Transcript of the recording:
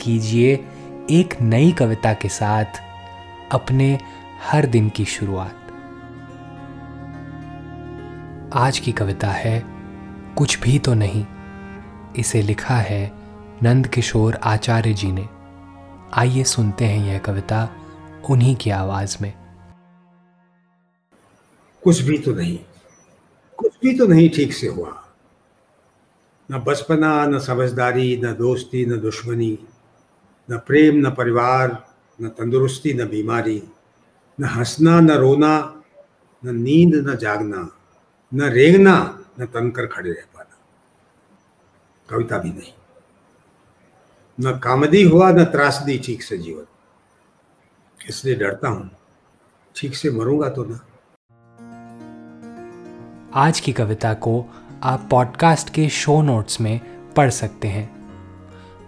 कीजिए एक नई कविता के साथ अपने हर दिन की शुरुआत। आज की कविता है, कुछ भी तो नहीं। इसे लिखा है नंद किशोर आचार्य जी ने। आइए सुनते हैं यह कविता उन्हीं की आवाज़ में। कुछ भी तो नहीं, कुछ भी तो नहीं ठीक से हुआ। न बचपना, न समझदारी, न दोस्ती, न दुश्मनी न प्रेम, न परिवार, न तंदुरुस्ती, न बीमारी, न हंसना, न रोना, न नींद, न जागना, न रेंगना, न तनकर खड़े रह पाना। कविता भी नहीं। न कामदी हुआ, न त्रासदी ठीक से जीवन। इसलिए डरता हूँ, ठीक से मरूँगा तो ना। आज की कविता को आप पॉडकास्ट के शो नोट्स में पढ़ सकते हैं।